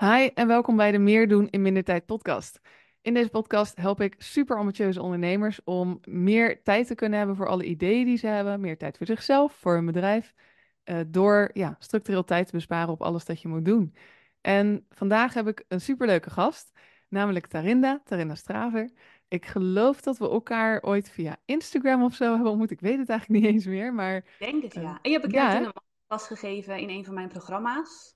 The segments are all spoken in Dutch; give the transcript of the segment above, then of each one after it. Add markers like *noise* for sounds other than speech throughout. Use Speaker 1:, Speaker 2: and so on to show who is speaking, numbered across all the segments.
Speaker 1: Hi en welkom bij de Meer doen in minder tijd podcast. In deze podcast help ik super ambitieuze ondernemers om meer tijd te kunnen hebben voor alle ideeën die ze hebben, meer tijd voor zichzelf, voor hun bedrijf, eh, door ja, structureel tijd te besparen op alles dat je moet doen. En vandaag heb ik een superleuke gast, namelijk Tarinda, Tarinda Straver. Ik geloof dat we elkaar ooit via Instagram of zo hebben ontmoet. Ik weet het eigenlijk niet eens meer, maar
Speaker 2: Denk het,
Speaker 1: eh,
Speaker 2: ja. En je hebt een
Speaker 1: ja,
Speaker 2: keer toen een masterclass gegeven in een van mijn programma's.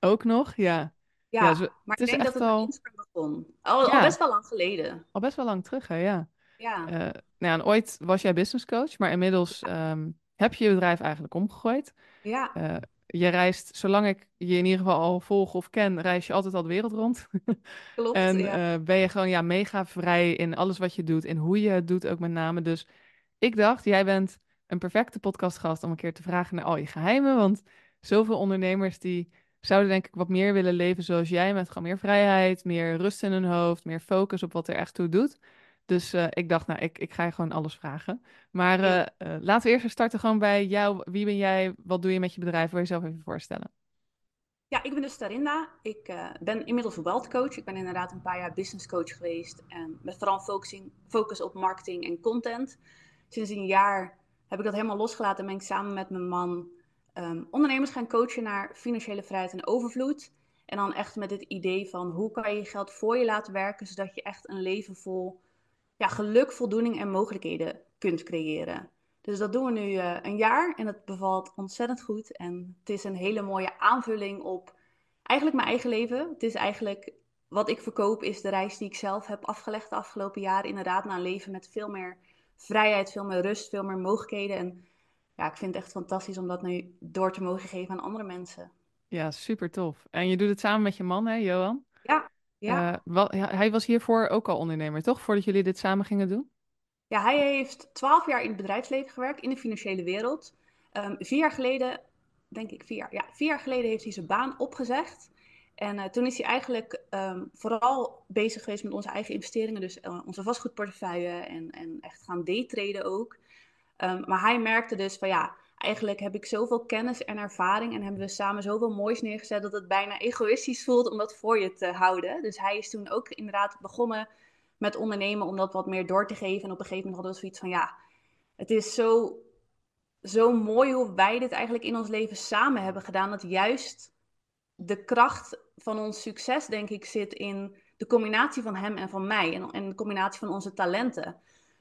Speaker 1: ook nog, ja. Ja, zo,
Speaker 2: maar
Speaker 1: het
Speaker 2: ik
Speaker 1: is
Speaker 2: denk dat het
Speaker 1: al,
Speaker 2: Instagram begon. Al, al best wel lang geleden.
Speaker 1: al best wel lang terug, hè, ja.
Speaker 2: Ja,
Speaker 1: Eh, nou ja, en ooit was jij business coach, maar inmiddels ehm, heb je je bedrijf eigenlijk omgegooid.
Speaker 2: ja,
Speaker 1: Eh, je reist, zolang ik je in ieder geval al volg of ken, reis je altijd al de wereld rond. *laughs*
Speaker 2: klopt.
Speaker 1: En
Speaker 2: Ja,
Speaker 1: eh, ben je gewoon ja, mega vrij in alles wat je doet, in hoe je het doet ook met name. Dus ik dacht, jij bent een perfecte podcastgast om een keer te vragen naar al je geheimen. Want zoveel ondernemers die zouden denk ik wat meer willen leven zoals jij, met gewoon meer vrijheid, meer rust in hun hoofd, meer focus op wat er echt toe doet. Dus eh, ik dacht, nou, ik, ik ga je gewoon alles vragen. Maar eh, eh, laten we eerst eens starten gewoon bij jou. Wie ben jij? Wat doe je met je bedrijf? Wil je jezelf even voorstellen?
Speaker 2: Ja, ik ben dus Tarinda. Ik ben inmiddels een wealth coach. Ik ben inderdaad een paar jaar business coach geweest. En met vooral focusing, focus op marketing en content. Sinds een jaar heb ik dat helemaal losgelaten en ben ik samen met mijn man ehm, ondernemers gaan coachen naar financiële vrijheid en overvloed. En dan echt met het idee van hoe kan je geld voor je laten werken, zodat je echt een leven vol ja, geluk, voldoening en mogelijkheden kunt creëren. Dus dat doen we nu uh, een jaar en het bevalt ontzettend goed. En het is een hele mooie aanvulling op eigenlijk mijn eigen leven. Het is eigenlijk wat ik verkoop, is de reis die ik zelf heb afgelegd de afgelopen jaren. Inderdaad, naar een leven met veel meer vrijheid, veel meer rust, veel meer mogelijkheden. En ja, ik vind het echt fantastisch om dat nu door te mogen geven aan andere mensen.
Speaker 1: Ja, super tof. En je doet het samen met je man, hè, Johan?
Speaker 2: Ja,
Speaker 1: Eh,
Speaker 2: ja.
Speaker 1: wat, ja, hij was hiervoor ook al ondernemer, toch? Voordat jullie dit samen gingen doen?
Speaker 2: Ja, hij heeft twaalf jaar in het bedrijfsleven gewerkt, in de financiële wereld. Um, vier jaar geleden, denk ik vier jaar, ja, vier jaar geleden heeft hij zijn baan opgezegd. En uh, toen is hij eigenlijk um, vooral bezig geweest met onze eigen investeringen, dus uh, onze vastgoedportefeuille en, en echt gaan daytraden ook. Um, maar hij merkte dus van ja, eigenlijk heb ik zoveel kennis en ervaring en hebben we samen zoveel moois neergezet dat het bijna egoïstisch voelt om dat voor je te houden. Dus hij is toen ook inderdaad begonnen met ondernemen om dat wat meer door te geven. En op een gegeven moment hadden we zoiets van ja, het is zo, zo mooi hoe wij dit eigenlijk in ons leven samen hebben gedaan. Dat juist de kracht van ons succes, denk ik, zit in de combinatie van hem en van mij. En, en de combinatie van onze talenten.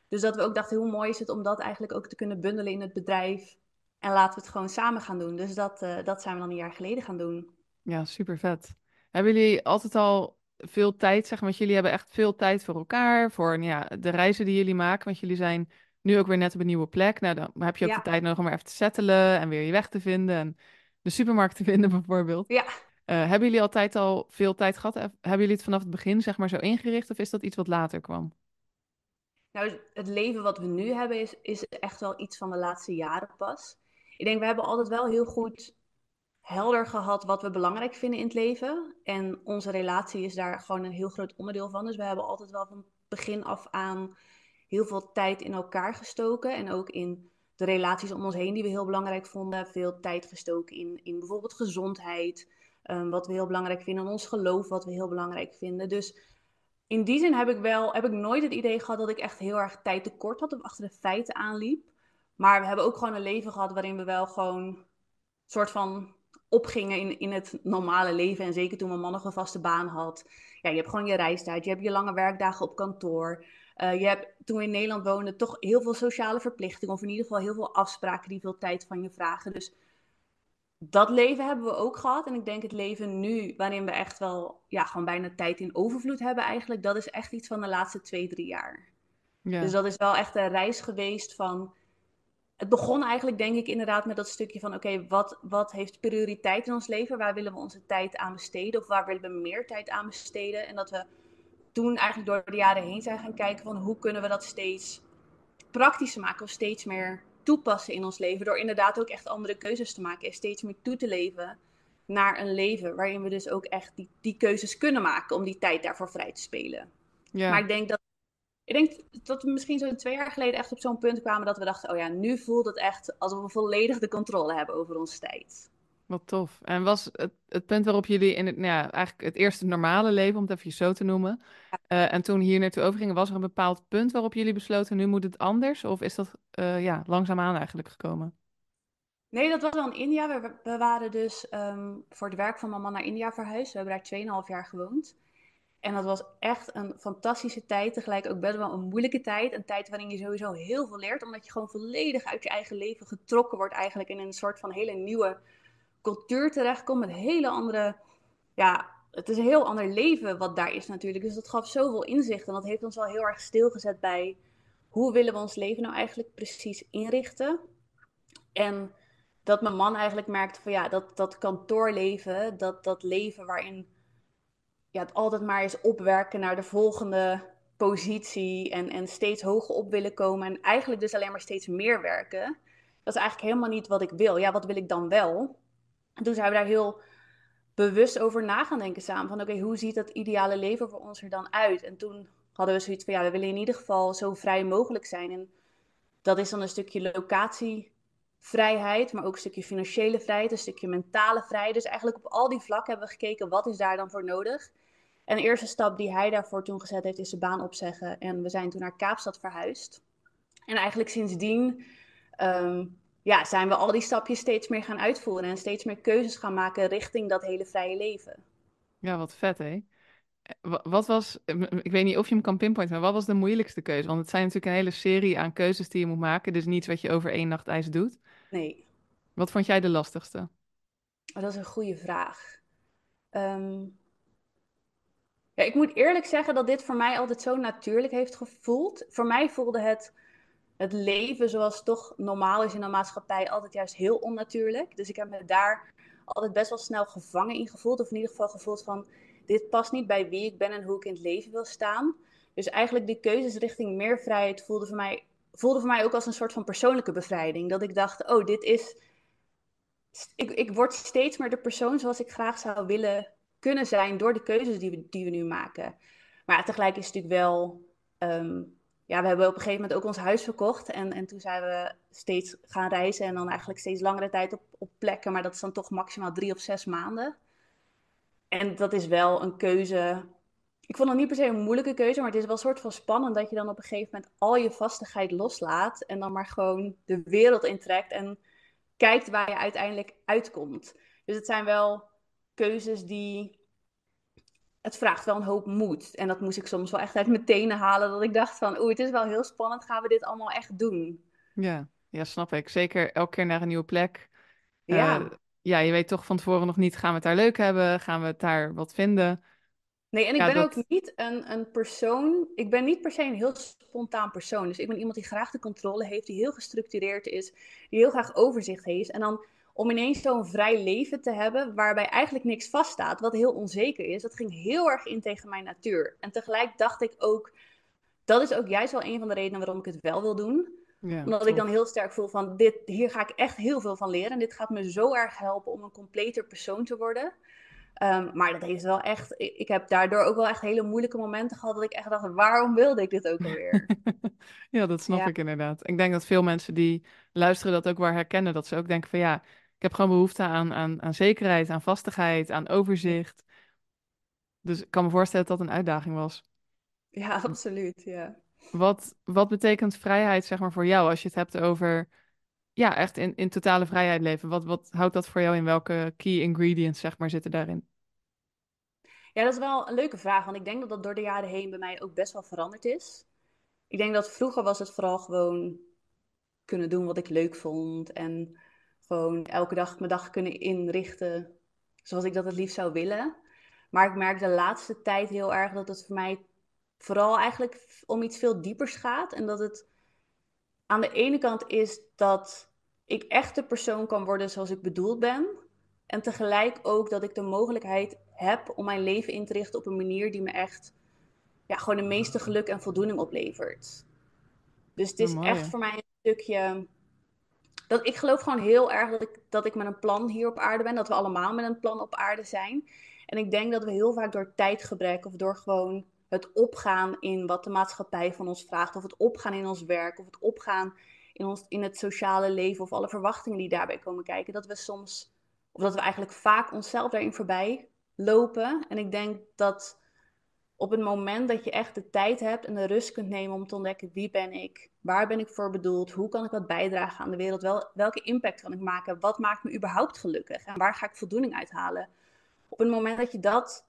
Speaker 2: Dus dat we ook dachten, hoe mooi is het om dat eigenlijk ook te kunnen bundelen in het bedrijf. En laten we het gewoon samen gaan doen. Dus dat, uh, dat zijn we dan een jaar geleden gaan doen.
Speaker 1: Ja, super vet. Hebben jullie altijd al veel tijd, zeg maar, want jullie hebben echt veel tijd voor elkaar, voor nou ja, de reizen die jullie maken, want jullie zijn nu ook weer net op een nieuwe plek. Nou, dan heb je ook
Speaker 2: Ja.
Speaker 1: de tijd nodig om weer even te settelen en weer je weg te vinden en de supermarkt te *laughs* vinden bijvoorbeeld.
Speaker 2: Ja.
Speaker 1: Uh, hebben jullie altijd al veel tijd gehad? Hebben jullie het vanaf het begin, zeg maar, zo ingericht of is dat iets wat later kwam?
Speaker 2: Nou, het leven wat we nu hebben is, is echt wel iets van de laatste jaren pas. Ik denk, we hebben altijd wel heel goed helder gehad wat we belangrijk vinden in het leven. En onze relatie is daar gewoon een heel groot onderdeel van. Dus we hebben altijd wel van begin af aan heel veel tijd in elkaar gestoken. En ook in de relaties om ons heen die we heel belangrijk vonden. Veel tijd gestoken in, in bijvoorbeeld gezondheid. Um, wat we heel belangrijk vinden. En ons geloof wat we heel belangrijk vinden. Dus in die zin heb ik wel, heb ik nooit het idee gehad dat ik echt heel erg tijd tekort had of achter de feiten aanliep. Maar we hebben ook gewoon een leven gehad waarin we wel gewoon soort van opgingen in, in het normale leven. En zeker toen mijn man nog een vaste baan had. Ja, je hebt gewoon je reistijd, je hebt je lange werkdagen op kantoor. Uh, je hebt toen we in Nederland woonden toch heel veel sociale verplichtingen. Of in ieder geval heel veel afspraken die veel tijd van je vragen. Dus dat leven hebben we ook gehad. En ik denk het leven nu, waarin we echt wel ja, gewoon bijna tijd in overvloed hebben eigenlijk. Dat is echt iets van de laatste twee, drie jaar.
Speaker 1: Ja.
Speaker 2: Dus dat is wel echt een reis geweest van het begon eigenlijk, denk ik, inderdaad met dat stukje van: oké, okay, wat, wat heeft prioriteit in ons leven? Waar willen we onze tijd aan besteden? Of waar willen we meer tijd aan besteden? En dat we toen eigenlijk door de jaren heen zijn gaan kijken van hoe kunnen we dat steeds praktischer maken of steeds meer toepassen in ons leven. Door inderdaad ook echt andere keuzes te maken en steeds meer toe te leven naar een leven waarin we dus ook echt die, die keuzes kunnen maken om die tijd daarvoor vrij te spelen.
Speaker 1: Ja.
Speaker 2: Maar ik denk dat ik denk dat we misschien zo'n twee jaar geleden echt op zo'n punt kwamen dat we dachten, oh ja, nu voelt het echt alsof we volledig de controle hebben over onze tijd.
Speaker 1: Wat tof. En was het, het punt waarop jullie in het, nou ja, eigenlijk het eerste normale leven, om het even zo te noemen, eh, en toen hier naartoe overgingen, was er een bepaald punt waarop jullie besloten, nu moet het anders? Of is dat uh, ja, langzaamaan eigenlijk gekomen?
Speaker 2: Nee, dat was wel in India. We, we waren dus ehm, voor het werk van mijn man naar India verhuisd. We hebben daar 2,5 jaar gewoond. En dat was echt een fantastische tijd. Tegelijk ook best wel een moeilijke tijd. Een tijd waarin je sowieso heel veel leert. Omdat je gewoon volledig uit je eigen leven getrokken wordt. Eigenlijk in een soort van hele nieuwe cultuur terechtkomt. Met hele andere... Ja, het is een heel ander leven wat daar is natuurlijk. Dus dat gaf zoveel inzicht. En dat heeft ons wel heel erg stilgezet bij... Hoe willen we ons leven nou eigenlijk precies inrichten? En dat mijn man eigenlijk merkte van ja, dat, dat kantoorleven, dat, dat leven waarin ja, het altijd maar is opwerken naar de volgende positie en, en steeds hoger op willen komen en eigenlijk dus alleen maar steeds meer werken. Dat is eigenlijk helemaal niet wat ik wil. Ja, wat wil ik dan wel? En toen zijn we daar heel bewust over na gaan denken samen. Van oké, hoe ziet dat ideale leven voor ons er dan uit? En toen hadden we zoiets van ja, we willen in ieder geval zo vrij mogelijk zijn. En dat is dan een stukje locatievrijheid, maar ook een stukje financiële vrijheid, een stukje mentale vrijheid. Dus eigenlijk op al die vlakken hebben we gekeken, wat is daar dan voor nodig? En de eerste stap die hij daarvoor toen gezet heeft, is de baan opzeggen. En we zijn toen naar Kaapstad verhuisd. En eigenlijk sindsdien ehm, ja, zijn we al die stapjes steeds meer gaan uitvoeren. En steeds meer keuzes gaan maken richting dat hele vrije leven.
Speaker 1: Ja, wat vet hè? Wat was, ik weet niet of je hem kan pinpointen, maar wat was de moeilijkste keuze? Want het zijn natuurlijk een hele serie aan keuzes die je moet maken. Dus niets wat je over één nacht ijs doet.
Speaker 2: Nee.
Speaker 1: Wat vond jij de lastigste?
Speaker 2: Oh, dat is een goede vraag. Um, ja, ik moet eerlijk zeggen dat dit voor mij altijd zo natuurlijk heeft gevoeld. Voor mij voelde het, het leven zoals toch normaal is in een maatschappij altijd juist heel onnatuurlijk. Dus ik heb me daar altijd best wel snel gevangen in gevoeld. Of in ieder geval gevoeld van, dit past niet bij wie ik ben en hoe ik in het leven wil staan. Dus eigenlijk die keuzes richting meer vrijheid voelde voor mij, voelde voor mij ook als een soort van persoonlijke bevrijding. Dat ik dacht, oh, dit is... Ik, ik word steeds meer de persoon zoals ik graag zou willen kunnen zijn door de keuzes die we, die we nu maken. Maar tegelijk is het natuurlijk wel. Ehm, ja, we hebben op een gegeven moment ook ons huis verkocht. En, en toen zijn we steeds gaan reizen. En dan eigenlijk steeds langere tijd op, op plekken. Maar dat is dan toch maximaal drie of zes maanden. En dat is wel een keuze. Ik vond het niet per se een moeilijke keuze. Maar het is wel een soort van spannend dat je dan op een gegeven moment al je vastigheid loslaat. En dan maar gewoon de wereld intrekt. En kijkt waar je uiteindelijk uitkomt. Dus het zijn wel keuzes die. Het vraagt wel een hoop moed. En dat moest ik soms wel echt uit mijn tenen halen. Dat ik dacht van, oeh, het is wel heel spannend. Gaan we dit allemaal echt doen?
Speaker 1: Ja, ja snap ik. Zeker elke keer naar een nieuwe plek. Ja. Uh, ja, je weet toch van tevoren nog niet, gaan we het daar leuk hebben? Gaan we het daar wat vinden?
Speaker 2: Nee, en ik ben ook niet een, een persoon. Ik ben niet per se een heel spontaan persoon. Dus ik ben iemand die graag de controle heeft, die heel gestructureerd is, die heel graag overzicht heeft. En dan om ineens zo'n vrij leven te hebben waarbij eigenlijk niks vaststaat, wat heel onzeker is, dat ging heel erg in tegen mijn natuur. En tegelijk dacht ik ook, dat is ook juist wel een van de redenen waarom ik het wel wil doen. Ja, Omdat ik dan heel sterk voel van, dit, hier ga ik echt heel veel van leren. En dit gaat me zo erg helpen om een completer persoon te worden. Um, maar dat heeft wel echt, ik, ik, heb daardoor ook wel echt hele moeilijke momenten gehad dat ik echt dacht, waarom wilde ik dit ook alweer? *laughs*
Speaker 1: ja, dat snap ik inderdaad. Ik denk dat veel mensen die luisteren dat ook wel herkennen, dat ze ook denken van ja, ik heb gewoon behoefte aan, aan, aan zekerheid, aan vastigheid, aan overzicht. Dus ik kan me voorstellen dat dat een uitdaging was.
Speaker 2: Ja, *laughs* absoluut. Ja.
Speaker 1: Wat, wat betekent vrijheid, zeg maar, voor jou als je het hebt over, ja, echt in, in totale vrijheid leven? Wat, wat houdt dat voor jou in? Welke key ingredients, zeg maar, zitten daarin?
Speaker 2: Ja, dat is wel een leuke vraag, want ik denk dat dat door de jaren heen bij mij ook best wel veranderd is. Ik denk dat vroeger was het vooral gewoon kunnen doen wat ik leuk vond en gewoon elke dag mijn dag kunnen inrichten zoals ik dat het liefst zou willen. Maar ik merk de laatste tijd heel erg dat het voor mij vooral eigenlijk om iets veel diepers gaat. En dat het aan de ene kant is dat ik echt de persoon kan worden zoals ik bedoeld ben. En tegelijk ook dat ik de mogelijkheid heb om mijn leven in te richten op een manier die me echt ja, gewoon de meeste geluk en voldoening oplevert. Dus het is echt voor mij een stukje dat, ik geloof gewoon heel erg dat ik, dat ik met een plan hier op aarde ben. Dat we allemaal met een plan op aarde zijn. En ik denk dat we heel vaak door tijdgebrek of door gewoon het opgaan in wat de maatschappij van ons vraagt. Of het opgaan in ons werk. Of het opgaan in, ons, in het sociale leven. Of alle verwachtingen die daarbij komen kijken. Dat we soms of dat we eigenlijk vaak onszelf daarin voorbij lopen. En ik denk dat op het moment dat je echt de tijd hebt en de rust kunt nemen om te ontdekken wie ben ik, waar ben ik voor bedoeld, hoe kan ik wat bijdragen aan de wereld, wel, welke impact kan ik maken, wat maakt me überhaupt gelukkig en waar ga ik voldoening uithalen. Op het moment dat je dat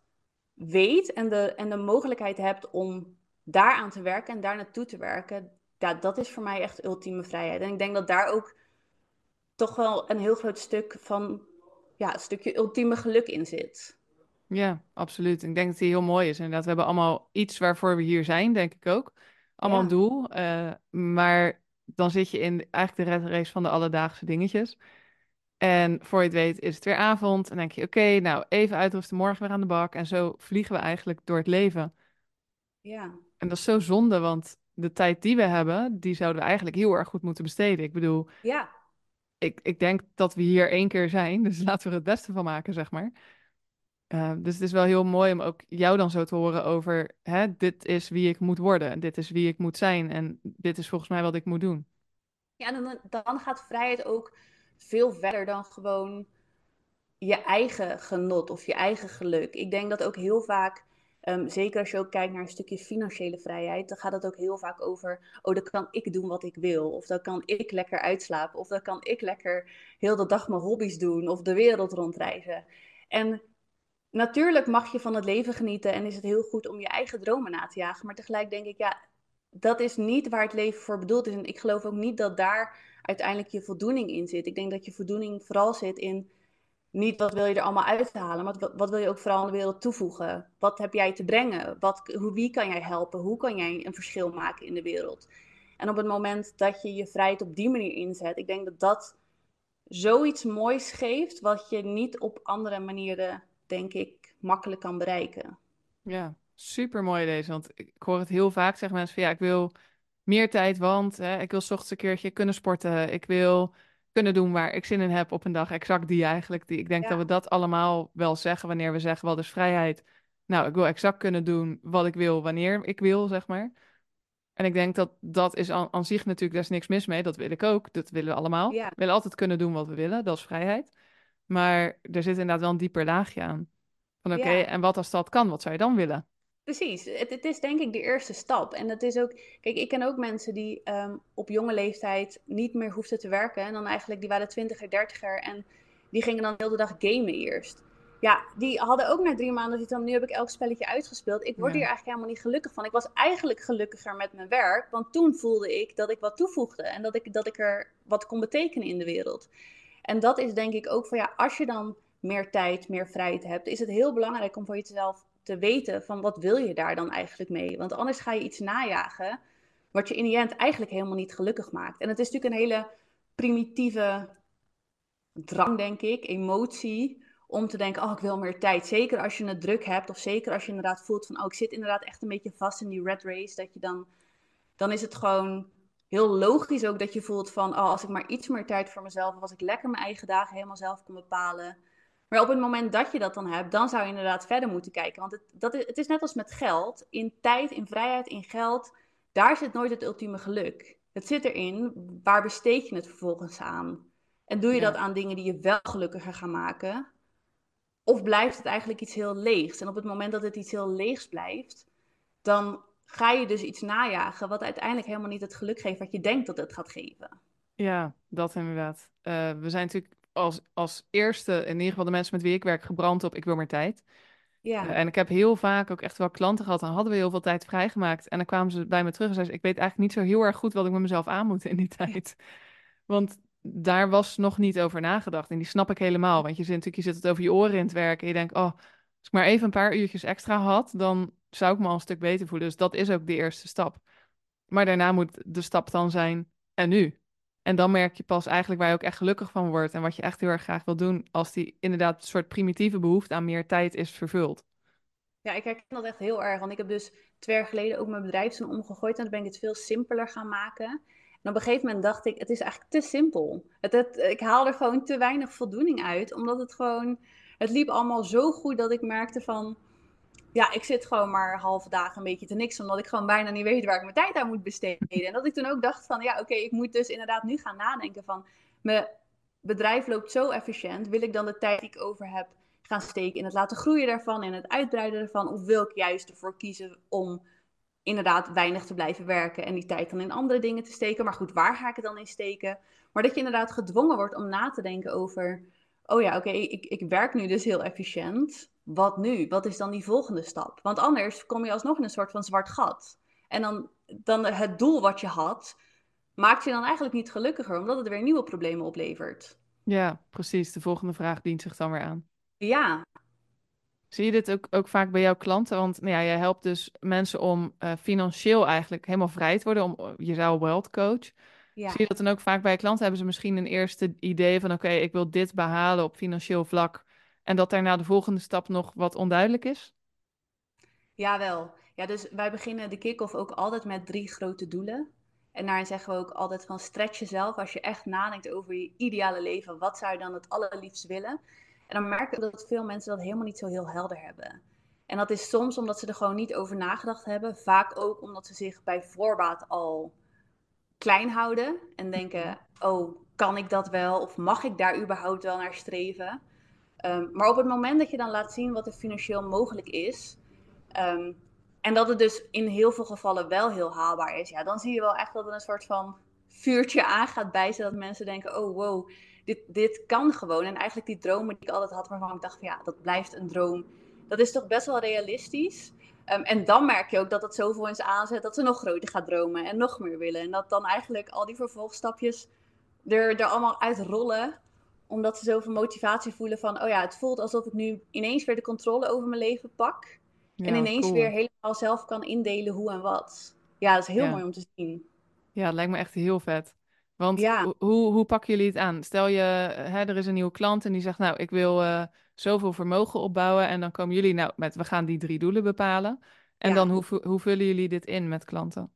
Speaker 2: weet en de, en de mogelijkheid hebt om daaraan te werken en daar naartoe te werken, ja, dat is voor mij echt ultieme vrijheid. En ik denk dat daar ook toch wel een heel groot stuk van, ja, een stukje ultieme geluk in zit.
Speaker 1: Ja, absoluut. Ik denk dat die heel mooi is. Inderdaad, we hebben allemaal iets waarvoor we hier zijn, denk ik ook. Allemaal doel. Uh, maar dan zit je in eigenlijk de red race van de alledaagse dingetjes. En voor je het weet is het weer avond. En denk je, oké, nou even uitrusten, morgen weer aan de bak. En zo vliegen we eigenlijk door het leven.
Speaker 2: Ja.
Speaker 1: En dat is zo zonde, want de tijd die we hebben, die zouden we eigenlijk heel erg goed moeten besteden. Ik bedoel,
Speaker 2: ja.
Speaker 1: ik, ik denk dat we hier één keer zijn, dus *laughs* laten we er het beste van maken, zeg maar. Uh, dus het is wel heel mooi om ook jou dan zo te horen over, hè, dit is wie ik moet worden, dit is wie ik moet zijn en dit is volgens mij wat ik moet doen.
Speaker 2: Ja, dan, dan gaat vrijheid ook veel verder dan gewoon je eigen genot of je eigen geluk. Ik denk dat ook heel vaak, um, zeker als je ook kijkt naar een stukje financiële vrijheid, dan gaat het ook heel vaak over, oh, dan kan ik doen wat ik wil. Of dan kan ik lekker uitslapen. Of dan kan ik lekker heel de dag mijn hobby's doen of de wereld rondreizen. En natuurlijk mag je van het leven genieten en is het heel goed om je eigen dromen na te jagen. Maar tegelijk denk ik, ja, dat is niet waar het leven voor bedoeld is. En ik geloof ook niet dat daar uiteindelijk je voldoening in zit. Ik denk dat je voldoening vooral zit in niet wat wil je er allemaal uithalen, maar wat, wil je ook vooral aan de wereld toevoegen? Wat heb jij te brengen? Wat, hoe, wie kan jij helpen? Hoe kan jij een verschil maken in de wereld? En op het moment dat je je vrijheid op die manier inzet, ik denk dat dat zoiets moois geeft, wat je niet op andere manieren, denk ik, makkelijk kan bereiken.
Speaker 1: Ja, super mooi deze. Want ik hoor het heel vaak zeggen mensen van ja, ik wil meer tijd, want hè, ik wil s ochtends een keertje kunnen sporten. Ik wil kunnen doen waar ik zin in heb op een dag. Exact die eigenlijk. Die, ik denk dat we dat allemaal wel zeggen wanneer we zeggen wat is vrijheid. Nou, ik wil exact kunnen doen wat ik wil wanneer ik wil, zeg maar. En ik denk dat dat is aan, aan zich natuurlijk, daar is niks mis mee. Dat wil ik ook. Dat willen we allemaal. We willen altijd kunnen doen wat we willen. Dat is vrijheid. Maar er zit inderdaad wel een dieper laagje aan. Van oké, en wat als dat kan? Wat zou je dan willen?
Speaker 2: Precies, het, het, is denk ik de eerste stap. En dat is ook, kijk, ik ken ook mensen die ehm, op jonge leeftijd niet meer hoefden te werken. En dan eigenlijk, die waren twintiger, dertiger en die gingen dan de hele dag gamen eerst. Ja, die hadden ook na drie maanden dan nu heb ik elk spelletje uitgespeeld. Ik word hier eigenlijk helemaal niet gelukkig van. Ik was eigenlijk gelukkiger met mijn werk, want toen voelde ik dat ik wat toevoegde. En dat ik, dat ik er wat kon betekenen in de wereld. En dat is denk ik ook van, ja, als je dan meer tijd, meer vrijheid hebt, is het heel belangrijk om voor jezelf te weten van wat wil je daar dan eigenlijk mee? Want anders ga je iets najagen wat je in die end eigenlijk helemaal niet gelukkig maakt. En het is natuurlijk een hele primitieve drang, denk ik, emotie, om te denken, oh, ik wil meer tijd. Zeker als je het druk hebt, of zeker als je inderdaad voelt van, oh, ik zit inderdaad echt een beetje vast in die red race, dat je dan, dan is het gewoon heel logisch ook dat je voelt van, oh, als ik maar iets meer tijd voor mezelf, of als ik lekker mijn eigen dagen helemaal zelf kan bepalen, maar op het moment dat je dat dan hebt, dan zou je inderdaad verder moeten kijken. Want het, dat is, het is net als met geld. In tijd, in vrijheid, in geld, daar zit nooit het ultieme geluk. Het zit erin, waar besteed je het vervolgens aan? En doe je dat aan dingen die je wel gelukkiger gaan maken? Of blijft het eigenlijk iets heel leegs? En op het moment dat het iets heel leegs blijft, dan ga je dus iets najagen wat uiteindelijk helemaal niet het geluk geeft wat je denkt dat het gaat geven.
Speaker 1: Ja, dat inderdaad. Uh, we zijn natuurlijk als, als eerste, in ieder geval de mensen met wie ik werk, gebrand op ik wil meer tijd. Ja. Uh, en ik heb heel vaak ook echt wel klanten gehad. Dan hadden we heel veel tijd vrijgemaakt. En dan kwamen ze bij me terug en zeiden ze, ik weet eigenlijk niet zo heel erg goed wat ik met mezelf aan moet in die tijd. Want daar was nog niet over nagedacht. En die snap ik helemaal. Want je zit natuurlijk, je zit het over je oren in het werk. En je denkt, oh, als ik maar even een paar uurtjes extra had, dan zou ik me al een stuk beter voelen. Dus dat is ook de eerste stap. Maar daarna moet de stap dan zijn, en nu? En dan merk je pas eigenlijk waar je ook echt gelukkig van wordt en wat je echt heel erg graag wil doen, als die inderdaad een soort primitieve behoefte aan meer tijd is vervuld.
Speaker 2: Ja, ik herken dat echt heel erg. Want ik heb dus twee jaar geleden ook mijn bedrijf omgegooid en dan ben ik het veel simpeler gaan maken. En op een gegeven moment dacht ik, het is eigenlijk te simpel. Het, ik haal er gewoon te weinig voldoening uit, omdat het gewoon, het liep allemaal zo goed dat ik merkte van, ja, ik zit gewoon maar halve dagen een beetje te niks, omdat ik gewoon bijna niet weet waar ik mijn tijd aan moet besteden. En dat ik toen ook dacht van, ja, oké, ik moet dus inderdaad nu gaan nadenken van, me bedrijf loopt zo efficiënt, wil ik dan de tijd die ik over heb gaan steken in het laten groeien daarvan, in het uitbreiden ervan, of wil ik juist ervoor kiezen om inderdaad weinig te blijven werken en die tijd dan in andere dingen te steken. Maar goed, waar ga ik het dan in steken? Maar dat je inderdaad gedwongen wordt om na te denken over, oh ja, oké, ik, ik werk nu dus heel efficiënt. Wat nu? Wat is dan die volgende stap? Want anders kom je alsnog in een soort van zwart gat. En dan, dan het doel wat je had, maakt je dan eigenlijk niet gelukkiger, omdat het weer nieuwe problemen oplevert.
Speaker 1: Ja, precies. De volgende vraag dient zich dan weer aan.
Speaker 2: Ja,
Speaker 1: Zie je dit ook, ook vaak bij jouw klanten? Want nou ja, jij helpt dus mensen om uh, financieel eigenlijk helemaal vrij te worden. Om, je zou wealth coach.
Speaker 2: ja.
Speaker 1: Zie je dat dan ook vaak bij klanten? Hebben ze misschien een eerste idee van oké, ik wil dit behalen op financieel vlak. En dat daarna de volgende stap nog wat onduidelijk is?
Speaker 2: Jawel. Ja, dus wij beginnen de kick-off ook altijd met drie grote doelen. En daarin zeggen we ook altijd van stretch jezelf. Als je echt nadenkt over je ideale leven, wat zou je dan het allerliefst willen? En dan merken we dat veel mensen dat helemaal niet zo heel helder hebben. En dat is soms omdat ze er gewoon niet over nagedacht hebben. Vaak ook omdat ze zich bij voorbaat al klein houden. En denken, oh, kan ik dat wel? Of mag ik daar überhaupt wel naar streven? Um, maar op het moment dat je dan laat zien wat er financieel mogelijk is... Um, en dat het dus in heel veel gevallen wel heel haalbaar is... Ja, dan zie je wel echt dat er een soort van vuurtje aangaat bij ze. Dat mensen denken, oh wow, dit, dit kan gewoon. En eigenlijk die dromen die ik altijd had, waarvan ik dacht van ja, dat blijft een droom. Dat is toch best wel realistisch. Um, en dan merk je ook dat het zoveel ze aanzet dat ze nog groter gaat dromen en nog meer willen. En dat dan eigenlijk al die vervolgstapjes er, er allemaal uitrollen omdat ze zoveel motivatie voelen van, oh ja, het voelt alsof ik nu ineens weer de controle over mijn leven pak. Ja, en ineens cool. weer helemaal zelf kan indelen hoe en wat. Ja, dat is heel ja. mooi om te zien.
Speaker 1: Ja, het lijkt me echt heel vet. Want ja. hoe, hoe pakken jullie het aan? Stel je, hè, er is een nieuwe klant en die zegt, nou, ik wil uh, zoveel vermogen opbouwen. En dan komen jullie nou met, we gaan die drie doelen bepalen. En dan hoe, hoe vullen jullie dit in met klanten?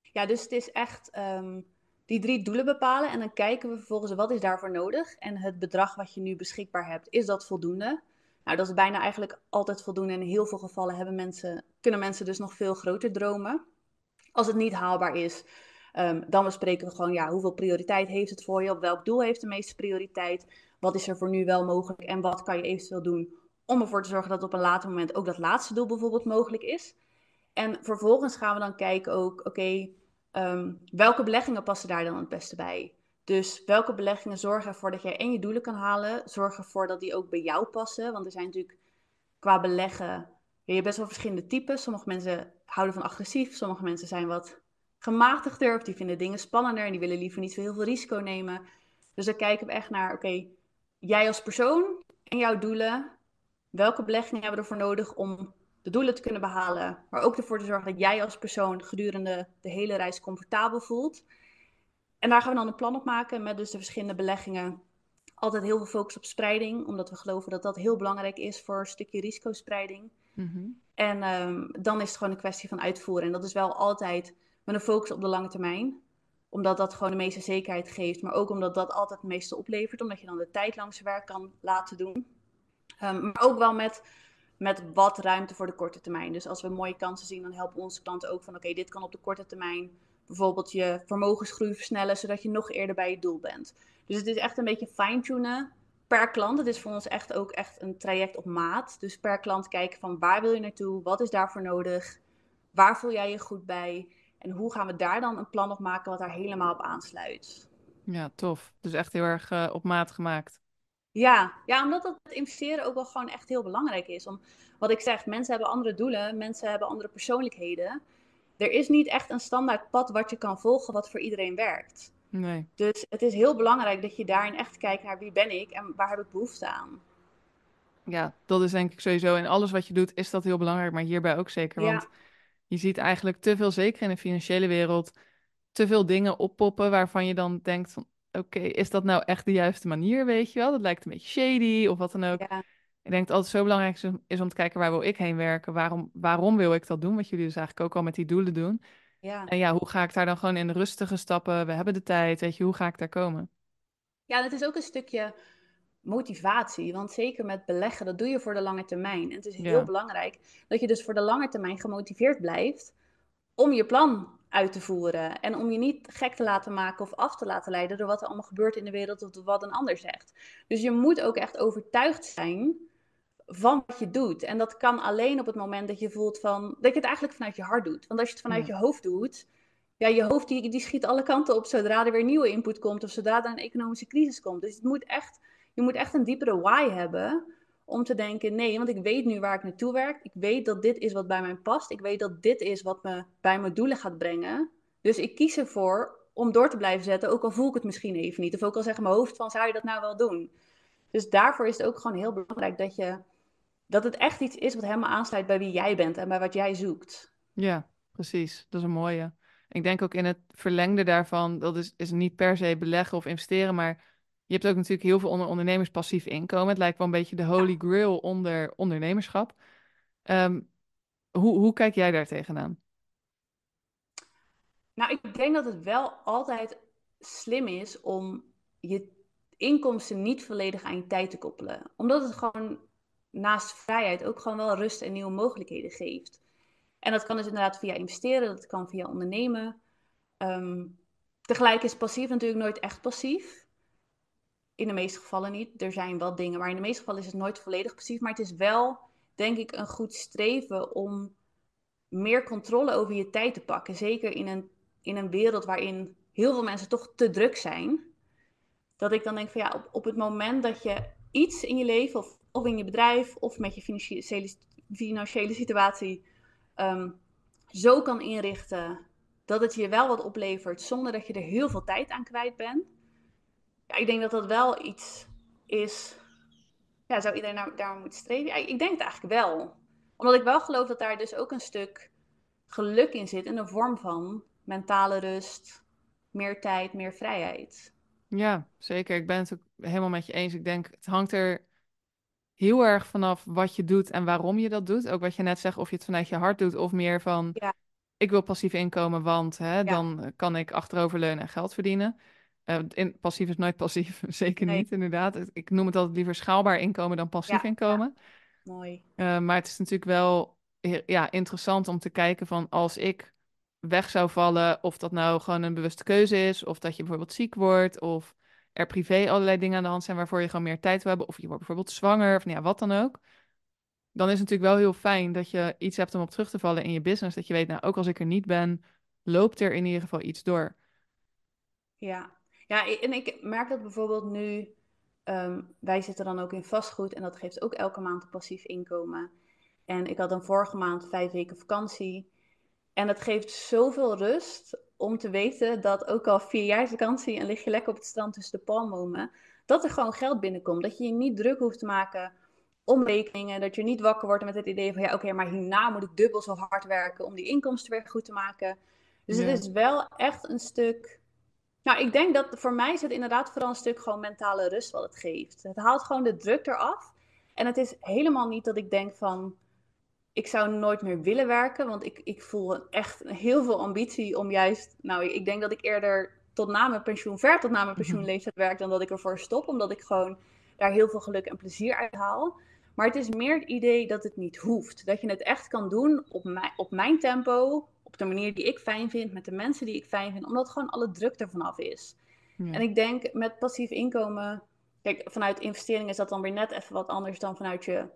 Speaker 2: Ja, dus het is echt um, die drie doelen bepalen. En dan kijken we vervolgens, wat is daarvoor nodig? En het bedrag wat je nu beschikbaar hebt, is dat voldoende? Nou, dat is bijna eigenlijk altijd voldoende. En in heel veel gevallen hebben mensen, kunnen mensen dus nog veel groter dromen. Als het niet haalbaar is, Um, dan bespreken we gewoon, ja, hoeveel prioriteit heeft het voor je? Op welk doel heeft de meeste prioriteit? Wat is er voor nu wel mogelijk? En wat kan je eventueel doen om ervoor te zorgen dat op een later moment ook dat laatste doel bijvoorbeeld mogelijk is? En vervolgens gaan we dan kijken ook, oké, um, welke beleggingen passen daar dan het beste bij? Dus welke beleggingen zorgen ervoor dat jij en je doelen kan halen? Zorg ervoor dat die ook bij jou passen. Want er zijn natuurlijk qua beleggen, je hebt best wel verschillende types. Sommige mensen houden van agressief, sommige mensen zijn wat gematigder of die vinden dingen spannender en die willen liever niet zo heel veel risico nemen. Dus dan kijken we echt naar, oké, jij als persoon en jouw doelen, welke beleggingen hebben we ervoor nodig om de doelen te kunnen behalen, maar ook ervoor te zorgen dat jij als persoon gedurende de hele reis comfortabel voelt. En daar gaan we dan een plan op maken met dus de verschillende beleggingen. Altijd heel veel focus op spreiding, omdat we geloven dat dat heel belangrijk is voor een stukje risicospreiding. Mm -hmm. En um, dan is het gewoon een kwestie van uitvoeren. En dat is wel altijd met een focus op de lange termijn. Omdat dat gewoon de meeste zekerheid geeft, maar ook omdat dat altijd het meeste oplevert, omdat je dan de tijd langs werk kan laten doen. Um, maar ook wel met, met wat ruimte voor de korte termijn. Dus als we mooie kansen zien, dan helpen onze klanten ook van: oké, dit kan op de korte termijn bijvoorbeeld je vermogensgroei versnellen, zodat je nog eerder bij je doel bent. Dus het is echt een beetje fine-tunen per klant. Het is voor ons echt ook echt een traject op maat. Dus per klant kijken van waar wil je naartoe, wat is daarvoor nodig, waar voel jij je goed bij. En hoe gaan we daar dan een plan op maken wat daar helemaal op aansluit?
Speaker 1: Ja, tof. Dus echt heel erg uh, op maat gemaakt.
Speaker 2: Ja, ja, omdat dat investeren ook wel gewoon echt heel belangrijk is. Om, wat ik zeg, mensen hebben andere doelen, mensen hebben andere persoonlijkheden. Er is niet echt een standaard pad wat je kan volgen wat voor iedereen werkt.
Speaker 1: Nee.
Speaker 2: Dus het is heel belangrijk dat je daarin echt kijkt naar wie ben ik en waar heb ik behoefte aan.
Speaker 1: Ja, dat is denk ik sowieso. In alles wat je doet is dat heel belangrijk, maar hierbij ook zeker. Want je ziet eigenlijk te veel, zeker in de financiële wereld, te veel dingen oppoppen waarvan je dan denkt van, oké, is dat nou echt de juiste manier, weet je wel? Dat lijkt een beetje shady of wat dan ook.
Speaker 2: Ja.
Speaker 1: Ik denk dat het zo belangrijk is, is om te kijken waar wil ik heen werken, waarom, waarom wil ik dat doen, wat jullie dus eigenlijk ook al met die doelen doen.
Speaker 2: Ja.
Speaker 1: En ja, hoe ga ik daar dan gewoon in rustige stappen, we hebben de tijd, weet je, hoe ga ik daar komen?
Speaker 2: Ja, het is ook een stukje motivatie. Want zeker met beleggen, dat doe je voor de lange termijn. En het is heel ja. belangrijk dat je dus voor de lange termijn gemotiveerd blijft om je plan uit te voeren. En om je niet gek te laten maken of af te laten leiden door wat er allemaal gebeurt in de wereld of wat een ander zegt. Dus je moet ook echt overtuigd zijn van wat je doet. En dat kan alleen op het moment dat je voelt van, dat je het eigenlijk vanuit je hart doet. Want als je het vanuit je hoofd doet, ja, je hoofd die, die schiet alle kanten op zodra er weer nieuwe input komt of zodra er een economische crisis komt. Dus het moet echt, je moet echt een diepere why hebben om te denken, nee, want ik weet nu waar ik naartoe werk. Ik weet dat dit is wat bij mij past. Ik weet dat dit is wat me bij mijn doelen gaat brengen. Dus ik kies ervoor om door te blijven zetten, ook al voel ik het misschien even niet. Of ook al zegt mijn hoofd van, zou je dat nou wel doen? Dus daarvoor is het ook gewoon heel belangrijk dat, je, dat het echt iets is wat helemaal aansluit bij wie jij bent en bij wat jij zoekt.
Speaker 1: Ja, precies. Dat is een mooie. Ik denk ook in het verlengde daarvan, dat is, is niet per se beleggen of investeren, maar je hebt ook natuurlijk heel veel onder ondernemers passief inkomen. Het lijkt wel een beetje de holy grail onder ondernemerschap. Ehm, hoe, hoe kijk jij daar tegenaan?
Speaker 2: Nou, ik denk dat het wel altijd slim is om je inkomsten niet volledig aan je tijd te koppelen. Omdat het gewoon naast vrijheid ook gewoon wel rust en nieuwe mogelijkheden geeft. En dat kan dus inderdaad via investeren, dat kan via ondernemen. Ehm, tegelijk is passief natuurlijk nooit echt passief. In de meeste gevallen niet. Er zijn wel dingen, maar in de meeste gevallen is het nooit volledig passief. Maar het is wel, denk ik, een goed streven om meer controle over je tijd te pakken. Zeker in een, in een wereld waarin heel veel mensen toch te druk zijn. Dat ik dan denk van ja, op, op het moment dat je iets in je leven, of, of in je bedrijf, of met je financiële, financiële situatie Ehm, zo kan inrichten dat het je wel wat oplevert zonder dat je er heel veel tijd aan kwijt bent. Ja, ik denk dat dat wel iets is. Ja, zou iedereen daar, daar moeten streven? Ja, ik denk het eigenlijk wel. Omdat ik wel geloof dat daar dus ook een stuk geluk in zit in de vorm van mentale rust, meer tijd, meer vrijheid.
Speaker 1: Ja, zeker. Ik ben het ook helemaal met je eens. Ik denk, het hangt er heel erg vanaf wat je doet en waarom je dat doet. Ook wat je net zegt, of je het vanuit je hart doet of meer van...
Speaker 2: Ja.
Speaker 1: Ik wil passief inkomen, want hè, dan kan ik achteroverleunen en geld verdienen. Uh, in, passief is nooit passief, *laughs* zeker niet inderdaad. Ik noem het altijd liever schaalbaar inkomen dan passief inkomen.
Speaker 2: Mooi.
Speaker 1: Uh, maar het is natuurlijk wel ja, interessant om te kijken van als ik weg zou vallen, of dat nou gewoon een bewuste keuze is, of dat je bijvoorbeeld ziek wordt, of er privé allerlei dingen aan de hand zijn waarvoor je gewoon meer tijd wil hebben, of je wordt bijvoorbeeld zwanger, of nou ja, wat dan ook. Dan is het natuurlijk wel heel fijn dat je iets hebt om op terug te vallen in je business. Dat je weet, nou, ook als ik er niet ben, loopt er in ieder geval iets door.
Speaker 2: Ja, ja en ik merk dat bijvoorbeeld nu, ehm, wij zitten dan ook in vastgoed en dat geeft ook elke maand een passief inkomen. En ik had dan vorige maand vijf weken vakantie. En dat geeft zoveel rust om te weten dat ook al vier jaar vakantie en lig je lekker op het strand tussen de palmbomen, dat er gewoon geld binnenkomt. Dat je je niet druk hoeft te maken om rekeningen. Dat je niet wakker wordt met het idee van ja, oké, maar hierna moet ik dubbel zo hard werken om die inkomsten weer goed te maken. Dus het is wel echt een stuk. Nou, ik denk dat voor mij is het inderdaad vooral een stuk gewoon mentale rust wat het geeft. Het haalt gewoon de druk eraf. En het is helemaal niet dat ik denk van ik zou nooit meer willen werken, want ik, ik voel echt heel veel ambitie om juist, nou, ik denk dat ik eerder tot na mijn pensioen, ver tot na mijn mhm. pensioenleeftijd werk, dan dat ik ervoor stop, omdat ik gewoon daar heel veel geluk en plezier uit haal. Maar het is meer het idee dat het niet hoeft. Dat je het echt kan doen op, mijn, op mijn tempo, op de manier die ik fijn vind, met de mensen die ik fijn vind, omdat gewoon alle druk er vanaf is. En ik denk met passief inkomen, kijk, vanuit investeringen is dat dan weer net even wat anders dan vanuit je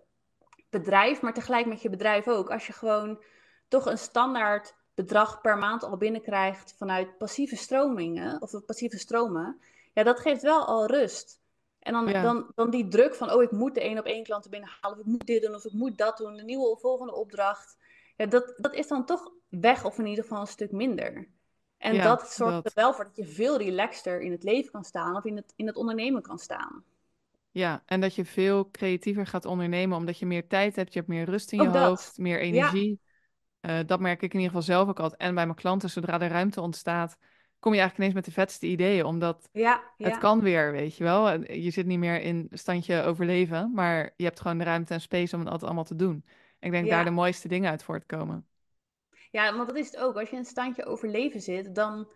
Speaker 2: bedrijf, maar tegelijk met je bedrijf ook. Als je gewoon toch een standaard bedrag per maand al binnenkrijgt vanuit passieve stromingen of passieve stromen, ja, dat geeft wel al rust. En dan, dan, dan die druk van, oh, ik moet de één op één klanten binnenhalen, of ik moet dit doen, of ik moet dat doen, de nieuwe of volgende opdracht. Ja, dat, dat is dan toch weg, of in ieder geval een stuk minder. En dat zorgt er wel voor dat je veel relaxter in het leven kan staan, of in het, in het ondernemen kan staan.
Speaker 1: Ja, en dat je veel creatiever gaat ondernemen, omdat je meer tijd hebt, je hebt meer rust in je hoofd, meer energie. Ja. Eh, dat merk ik in ieder geval zelf ook altijd. En bij mijn klanten, zodra er ruimte ontstaat, kom je eigenlijk ineens met de vetste ideeën, omdat
Speaker 2: ja,
Speaker 1: het kan weer, weet je wel. Je zit niet meer in standje overleven, maar je hebt gewoon de ruimte en space om het altijd allemaal te doen. Ik denk daar de mooiste dingen uit voortkomen.
Speaker 2: Ja, want dat is het ook. Als je in een standje overleven zit, dan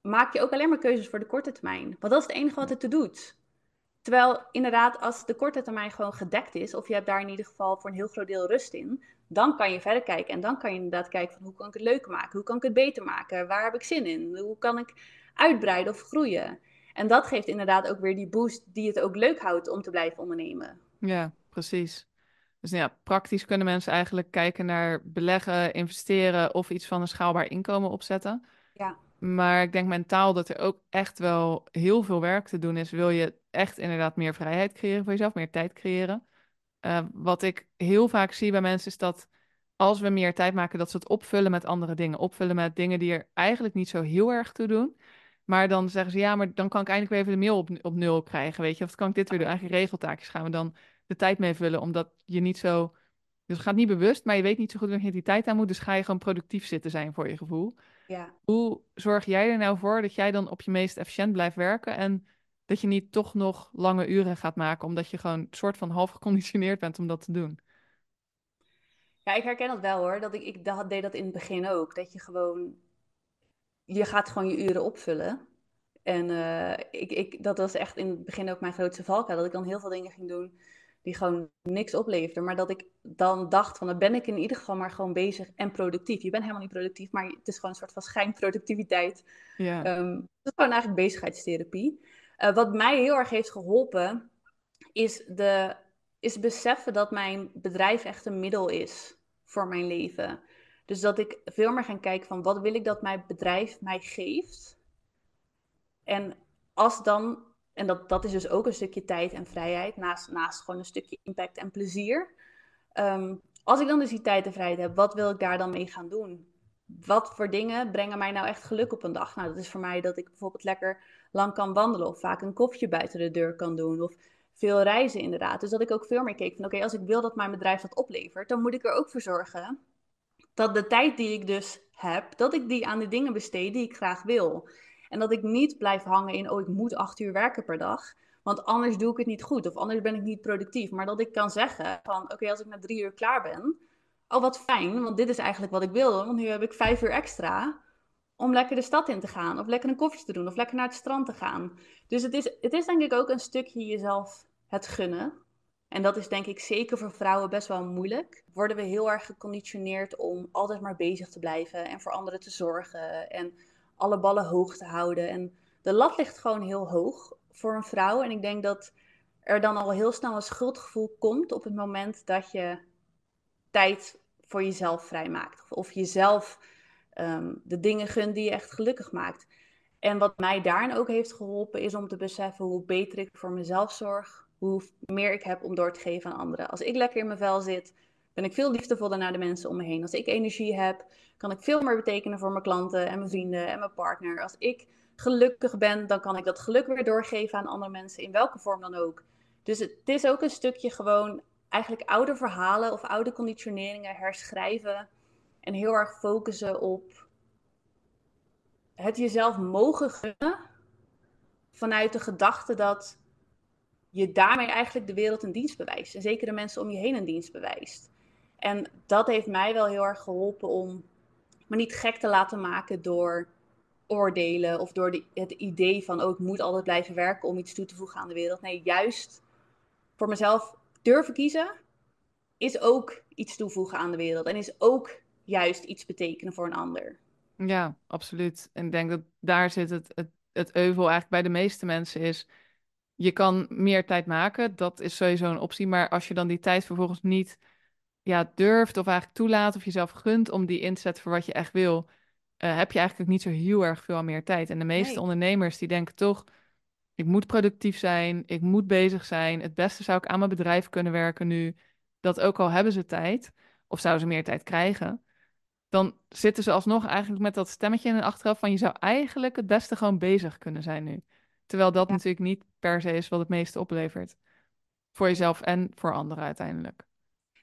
Speaker 2: maak je ook alleen maar keuzes voor de korte termijn. Want dat is het enige wat het te doet. Terwijl inderdaad, als de korte termijn gewoon gedekt is, of je hebt daar in ieder geval voor een heel groot deel rust in, dan kan je verder kijken. En dan kan je inderdaad kijken van hoe kan ik het leuker maken? Hoe kan ik het beter maken? Waar heb ik zin in? Hoe kan ik uitbreiden of groeien? En dat geeft inderdaad ook weer die boost die het ook leuk houdt om te blijven ondernemen.
Speaker 1: Ja, precies. Dus nou ja, praktisch kunnen mensen eigenlijk kijken naar beleggen, investeren of iets van een schaalbaar inkomen opzetten.
Speaker 2: Ja.
Speaker 1: Maar ik denk mentaal dat er ook echt wel heel veel werk te doen is. Wil je echt inderdaad meer vrijheid creëren voor jezelf, meer tijd creëren. Uh, wat ik heel vaak zie bij mensen is dat als we meer tijd maken, dat ze het opvullen met andere dingen. Opvullen met dingen die er eigenlijk niet zo heel erg toe doen. Maar dan zeggen ze, ja, maar dan kan ik eindelijk weer even de mail op, op nul krijgen, weet je. Of kan ik dit weer doen? Eigenlijk regeltaakjes gaan we dan de tijd mee vullen, omdat je niet zo... Dus het gaat niet bewust, maar je weet niet zo goed wanneer je die tijd aan moet. Dus ga je gewoon productief zitten zijn voor je gevoel.
Speaker 2: Ja.
Speaker 1: Hoe zorg jij er nou voor dat jij dan op je meest efficiënt blijft werken en dat je niet toch nog lange uren gaat maken, omdat je gewoon soort van half geconditioneerd bent om dat te doen?
Speaker 2: Ja, ik herken dat wel hoor. Dat ik, ik dat, deed dat in het begin ook. Dat je gewoon, je gaat gewoon je uren opvullen. En uh, ik, ik, dat was echt in het begin ook mijn grootste valkuil. Dat ik dan heel veel dingen ging doen die gewoon niks opleverden. Maar dat ik dan dacht van, dan ben ik in ieder geval maar gewoon bezig en productief. Je bent helemaal niet productief, maar het is gewoon een soort van schijnproductiviteit.
Speaker 1: Ja.
Speaker 2: Um, het is gewoon eigenlijk bezigheidstherapie. Uh, wat mij heel erg heeft geholpen, is, de, is beseffen dat mijn bedrijf echt een middel is voor mijn leven. Dus dat ik veel meer ga kijken van, wat wil ik dat mijn bedrijf mij geeft? En als dan en dat, dat is dus ook een stukje tijd en vrijheid, naast, naast gewoon een stukje impact en plezier. Ehm, als ik dan dus die tijd en vrijheid heb, wat wil ik daar dan mee gaan doen? Wat voor dingen brengen mij nou echt geluk op een dag? Nou, dat is voor mij dat ik bijvoorbeeld lekker lang kan wandelen of vaak een kopje buiten de deur kan doen of veel reizen inderdaad. Dus dat ik ook veel meer keek van oké, als ik wil dat mijn bedrijf dat oplevert, dan moet ik er ook voor zorgen dat de tijd die ik dus heb, dat ik die aan de dingen besteed die ik graag wil. En dat ik niet blijf hangen in, oh, ik moet acht uur werken per dag. Want anders doe ik het niet goed of anders ben ik niet productief. Maar dat ik kan zeggen van, oké, als ik na drie uur klaar ben, oh wat fijn, want dit is eigenlijk wat ik wilde. Want nu heb ik vijf uur extra om lekker de stad in te gaan of lekker een koffietje te doen of lekker naar het strand te gaan. Dus het is, het is denk ik ook een stukje jezelf het gunnen. En dat is denk ik zeker voor vrouwen best wel moeilijk. Worden we heel erg geconditioneerd om altijd maar bezig te blijven en voor anderen te zorgen en alle ballen hoog te houden. En de lat ligt gewoon heel hoog voor een vrouw. En ik denk dat er dan al heel snel een schuldgevoel komt op het moment dat je tijd voor jezelf vrijmaakt. Of jezelf um, de dingen gunt die je echt gelukkig maakt. En wat mij daarin ook heeft geholpen, is om te beseffen hoe beter ik voor mezelf zorg, hoe meer ik heb om door te geven aan anderen. Als ik lekker in mijn vel zit, ben ik veel liefdevoller naar de mensen om me heen. Als ik energie heb, kan ik veel meer betekenen voor mijn klanten en mijn vrienden en mijn partner. Als ik gelukkig ben, dan kan ik dat geluk weer doorgeven aan andere mensen, in welke vorm dan ook. Dus het is ook een stukje gewoon eigenlijk oude verhalen of oude conditioneringen herschrijven en heel erg focussen op het jezelf mogen gunnen vanuit de gedachte dat je daarmee eigenlijk de wereld een dienst bewijst. En zeker de mensen om je heen een dienst bewijst. En dat heeft mij wel heel erg geholpen om me niet gek te laten maken door oordelen of door de, het idee van, oh, ik moet altijd blijven werken om iets toe te voegen aan de wereld. Nee, juist voor mezelf durven kiezen is ook iets toevoegen aan de wereld en is ook juist iets betekenen voor een ander.
Speaker 1: Ja, absoluut. En ik denk dat daar zit het, het, het euvel eigenlijk bij de meeste mensen is. Je kan meer tijd maken, dat is sowieso een optie. Maar als je dan die tijd vervolgens niet ja, durft of eigenlijk toelaat of jezelf gunt om die in te zetten voor wat je echt wil, uh, heb je eigenlijk ook niet zo heel erg veel meer tijd. En de meeste ondernemers die denken toch, ik moet productief zijn, ik moet bezig zijn. Het beste zou ik aan mijn bedrijf kunnen werken nu. Dat ook al hebben ze tijd, of zouden ze meer tijd krijgen, dan zitten ze alsnog eigenlijk met dat stemmetje in hun achterhoofd van je zou eigenlijk het beste gewoon bezig kunnen zijn nu. Terwijl dat natuurlijk niet per se is wat het meeste oplevert. Voor jezelf en voor anderen uiteindelijk.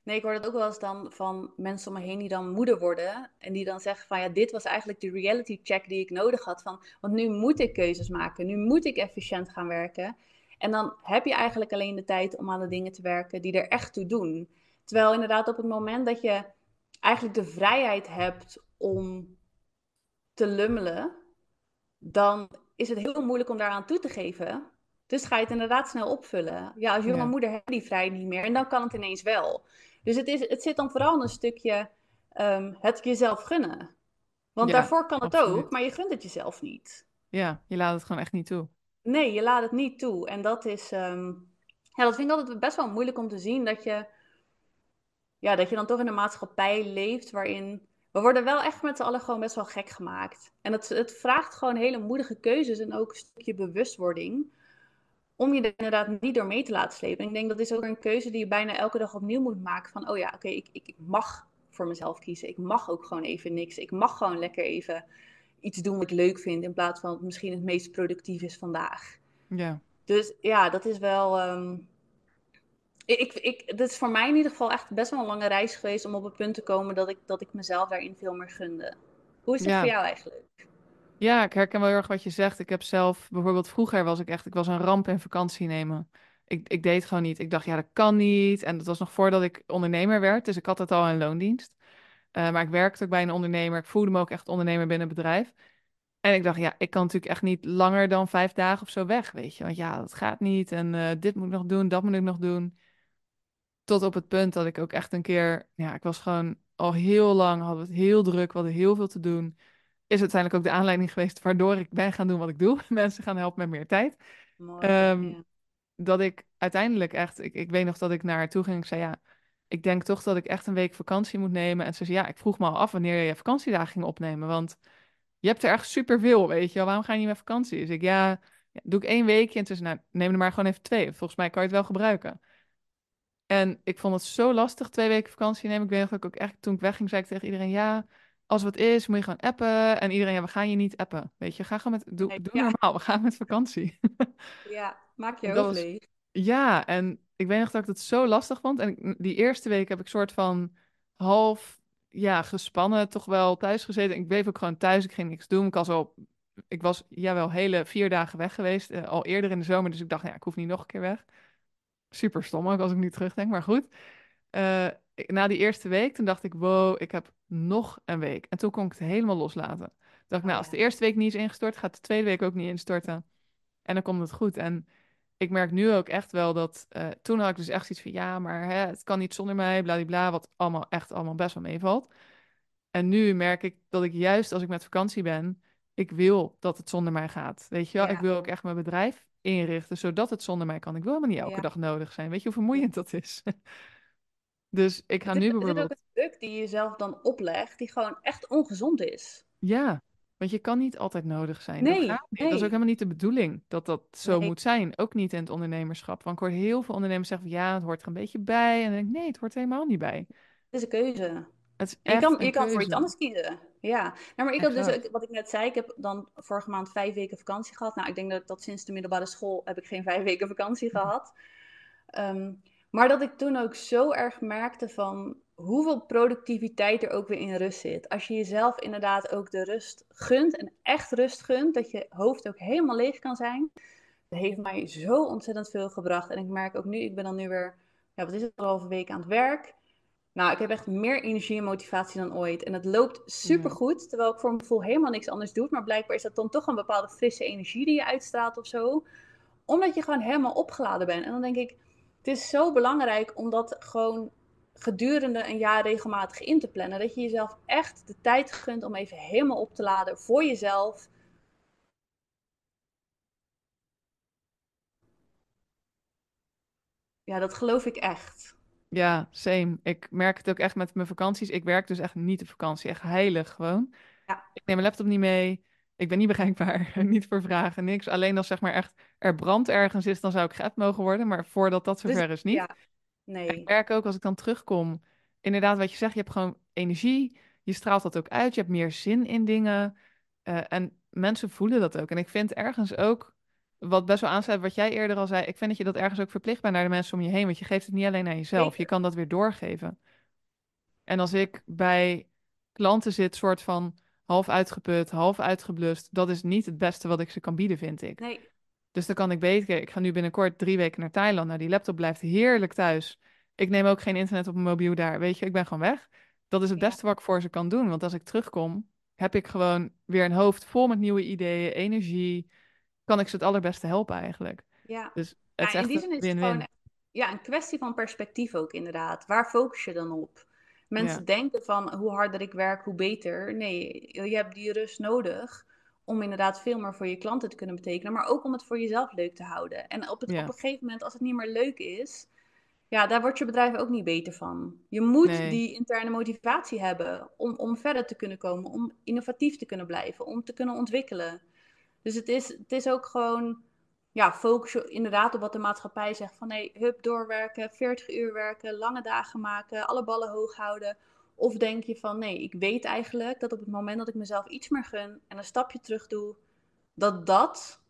Speaker 2: Nee, ik hoor dat ook wel eens dan van mensen om me heen die dan moeder worden. En die dan zeggen van ja, dit was eigenlijk de reality check die ik nodig had. Van, want nu moet ik keuzes maken. Nu moet ik efficiënt gaan werken. En dan heb je eigenlijk alleen de tijd om aan de dingen te werken die er echt toe doen. Terwijl inderdaad op het moment dat je eigenlijk de vrijheid hebt om te lummelen, dan is het heel moeilijk om daaraan toe te geven. Dus ga je het inderdaad snel opvullen. Ja, als jonge
Speaker 1: Ja.
Speaker 2: moeder heb je die vrijheid niet meer en dan kan het ineens wel. Dus het, is, het zit dan vooral in een stukje ehm, het jezelf gunnen. Want
Speaker 1: Ja,
Speaker 2: daarvoor kan het
Speaker 1: absoluut.
Speaker 2: ook, maar je gunt het jezelf niet.
Speaker 1: Ja, je laat het gewoon echt niet toe.
Speaker 2: Nee, je laat het niet toe. En dat is, ehm, ja, dat vind ik altijd best wel moeilijk om te zien. Dat je, ja, dat je dan toch in een maatschappij leeft waarin... We worden wel echt met z'n allen gewoon best wel gek gemaakt. En het, het vraagt gewoon hele moedige keuzes en ook een stukje bewustwording. Om je er inderdaad niet door mee te laten slepen. En ik denk dat is ook een keuze die je bijna elke dag opnieuw moet maken. Van, oh ja, oké, ik, ik, ik mag voor mezelf kiezen. Ik mag ook gewoon even niks. Ik mag gewoon lekker even iets doen wat ik leuk vind. In plaats van wat misschien het meest productief is vandaag.
Speaker 1: Ja,
Speaker 2: Dus ja, dat is wel. ehm, ik, ik, dat is voor mij in ieder geval echt best wel een lange reis geweest om op het punt te komen dat ik, dat ik mezelf daarin veel meer gunde. Hoe is het
Speaker 1: ja.
Speaker 2: voor jou eigenlijk?
Speaker 1: Ja, ik herken wel heel erg wat je zegt. Ik heb zelf, bijvoorbeeld vroeger was ik echt, ik was een ramp in vakantie nemen. Ik, ik deed gewoon niet. Ik dacht, ja, dat kan niet. En dat was nog voordat ik ondernemer werd, dus ik had het al in loondienst. Eh, maar ik werkte ook bij een ondernemer. Ik voelde me ook echt ondernemer binnen het bedrijf. En ik dacht, ja, ik kan natuurlijk echt niet langer dan vijf dagen of zo weg, weet je. Want ja, dat gaat niet. En eh, dit moet ik nog doen, dat moet ik nog doen. Tot op het punt dat ik ook echt een keer, ja, ik was gewoon al heel lang, we het heel druk, we hadden heel veel te doen. Is uiteindelijk ook de aanleiding geweest waardoor ik ben gaan doen wat ik doe. *laughs* Mensen gaan helpen met meer tijd.
Speaker 2: Mooi.
Speaker 1: Ehm,
Speaker 2: ja.
Speaker 1: dat ik uiteindelijk echt, ik, ik weet nog dat ik naar haar toe ging. Ik zei ja, ik denk toch dat ik echt een week vakantie moet nemen. En ze zei ja, ik vroeg me al af wanneer je vakantiedagen ging opnemen. Want je hebt er echt superveel, weet je wel. Waarom ga je niet met vakantie? Dus ik ja, ja, doe ik één weekje. En tussen, nou, neem er maar gewoon even twee. Volgens mij kan je het wel gebruiken. En ik vond het zo lastig, twee weken vakantie nemen. Ik weet nog dat ik ook echt, toen ik wegging, zei ik tegen iedereen, ja, als wat is, moet je gewoon appen. En iedereen, ja, we gaan je niet appen. Weet je, ga gewoon met, doe,
Speaker 2: Nee,
Speaker 1: doe
Speaker 2: ja.
Speaker 1: normaal, we gaan met vakantie.
Speaker 2: ja, maak je *laughs*
Speaker 1: Dat
Speaker 2: hoofd leeg.
Speaker 1: Ja, en ik weet nog dat ik het zo lastig vond. En ik- die eerste week heb ik soort van half, ja, gespannen toch wel thuis gezeten. Ik bleef ook gewoon thuis, ik ging niks doen. Ik was al, ik was, ja, wel hele vier dagen weg geweest, eh, al eerder in de zomer. Dus ik dacht, ja, ik hoef niet nog een keer weg. Super stom ook als ik nu terugdenk, maar goed. Eh, na die eerste week, toen dacht ik, wow, ik heb nog een week. En toen kon ik het helemaal loslaten. Toen dacht ik, nou,
Speaker 2: Oh,
Speaker 1: als
Speaker 2: ja.
Speaker 1: de eerste week niet is ingestort, gaat de tweede week ook niet instorten. En dan komt het goed. En ik merk nu ook echt wel dat, eh, toen had ik dus echt zoiets van, ja, maar hè, het kan niet zonder mij, bladibla, wat allemaal echt allemaal best wel meevalt. En nu merk ik dat ik juist als ik met vakantie ben, ik wil dat het zonder mij gaat. Weet je wel,
Speaker 2: Ja.
Speaker 1: ik wil ook echt mijn bedrijf inrichten, zodat het zonder mij kan. Ik wil helemaal niet elke
Speaker 2: Ja.
Speaker 1: dag nodig zijn. Weet je hoe vermoeiend dat is? *laughs* Dus ik ga nu
Speaker 2: is, het is ook
Speaker 1: bijvoorbeeld...
Speaker 2: een druk die je jezelf dan oplegt, die gewoon echt ongezond is.
Speaker 1: Ja, want je kan niet altijd nodig zijn. Dat
Speaker 2: Nee.
Speaker 1: Dat is ook helemaal niet de bedoeling dat dat zo
Speaker 2: Nee.
Speaker 1: moet zijn. Ook niet in het ondernemerschap. Want ik hoor heel veel ondernemers zeggen van ja, het hoort er een beetje bij. En dan denk ik, nee, het hoort er helemaal niet bij.
Speaker 2: Het is een keuze.
Speaker 1: Het is
Speaker 2: Je kan, je kan voor iets anders kiezen. Ja, nou, maar ik heb dus,
Speaker 1: Exact.
Speaker 2: ook- wat ik net zei, ik heb dan vorige maand vijf weken vakantie gehad. Nou, ik denk dat, dat sinds de middelbare school heb ik geen vijf weken vakantie gehad. Ehm, maar dat ik toen ook zo erg merkte van hoeveel productiviteit er ook weer in rust zit. Als je jezelf inderdaad ook de rust gunt en echt rust gunt, dat je hoofd ook helemaal leeg kan zijn. Dat heeft mij zo ontzettend veel gebracht. En ik merk ook nu, ik ben dan nu weer, ja, wat is het, anderhalve week aan het werk. Nou, ik heb echt meer energie en motivatie dan ooit. En het loopt supergoed, terwijl ik voor mijn gevoel helemaal niks anders doe. Maar blijkbaar is dat dan toch een bepaalde frisse energie die je uitstraalt of zo. Omdat je gewoon helemaal opgeladen bent. En dan denk ik, het is zo belangrijk om dat gewoon gedurende een jaar regelmatig in te plannen. Dat je jezelf echt de tijd gunt om even helemaal op te laden voor jezelf. Ja, dat geloof ik echt.
Speaker 1: Ja, same. Ik merk het ook echt met mijn vakanties. Ik werk dus echt niet op vakantie. Echt heilig gewoon.
Speaker 2: Ja.
Speaker 1: Ik neem mijn laptop niet mee. Ik ben niet bereikbaar. *laughs* niet voor vragen, niks. Alleen als zeg maar echt er brand ergens is, dan zou ik geappt mogen worden. Maar voordat dat
Speaker 2: Dus,
Speaker 1: zover is, niet.
Speaker 2: ja,
Speaker 1: En
Speaker 2: nee.
Speaker 1: ik merk ook als ik dan terugkom, inderdaad wat je zegt, je hebt gewoon energie, je straalt dat ook uit, je hebt meer zin in dingen eh, en mensen voelen dat ook. En ik vind ergens ook, wat best wel aansluit wat jij eerder al zei, ik vind dat je dat ergens ook verplicht bent naar de mensen om je heen, want je geeft het niet alleen aan jezelf, je kan dat weer doorgeven. En als ik bij klanten zit, soort van half uitgeput, half uitgeblust, dat is niet het beste wat ik ze kan bieden, vind ik.
Speaker 2: Nee,
Speaker 1: Dus dan kan ik beter. Ik ga nu binnenkort drie weken naar Thailand. Nou, die laptop blijft heerlijk thuis. Ik neem ook geen internet op mijn mobiel daar. Weet je, ik ben gewoon weg. Dat is het beste wat ik voor ze kan doen. Want als ik terugkom, heb ik gewoon weer een hoofd vol met nieuwe ideeën, energie. Kan ik ze het allerbeste helpen eigenlijk.
Speaker 2: Ja.
Speaker 1: Dus het
Speaker 2: Ja,
Speaker 1: is
Speaker 2: in die zin is het gewoon ja, een kwestie van perspectief ook inderdaad. Waar focus je dan op? Mensen
Speaker 1: Ja.
Speaker 2: denken van hoe harder ik werk, hoe beter. Nee, je hebt die rust nodig om inderdaad veel meer voor je klanten te kunnen betekenen, maar ook om het voor jezelf leuk te houden. En op, het,
Speaker 1: Ja.
Speaker 2: op een gegeven moment, als het niet meer leuk is, ja, daar wordt je bedrijf ook niet beter van. Je moet
Speaker 1: Nee.
Speaker 2: die interne motivatie hebben om, om verder te kunnen komen, om innovatief te kunnen blijven, om te kunnen ontwikkelen. Dus het is, het is ook gewoon, ja, focus je inderdaad op wat de maatschappij zegt. Van nee, hup, doorwerken, 40 uur werken, lange dagen maken, alle ballen hoog houden. Of denk je van nee, ik weet eigenlijk dat op het moment dat ik mezelf iets meer gun en een stapje terug doe, dat dat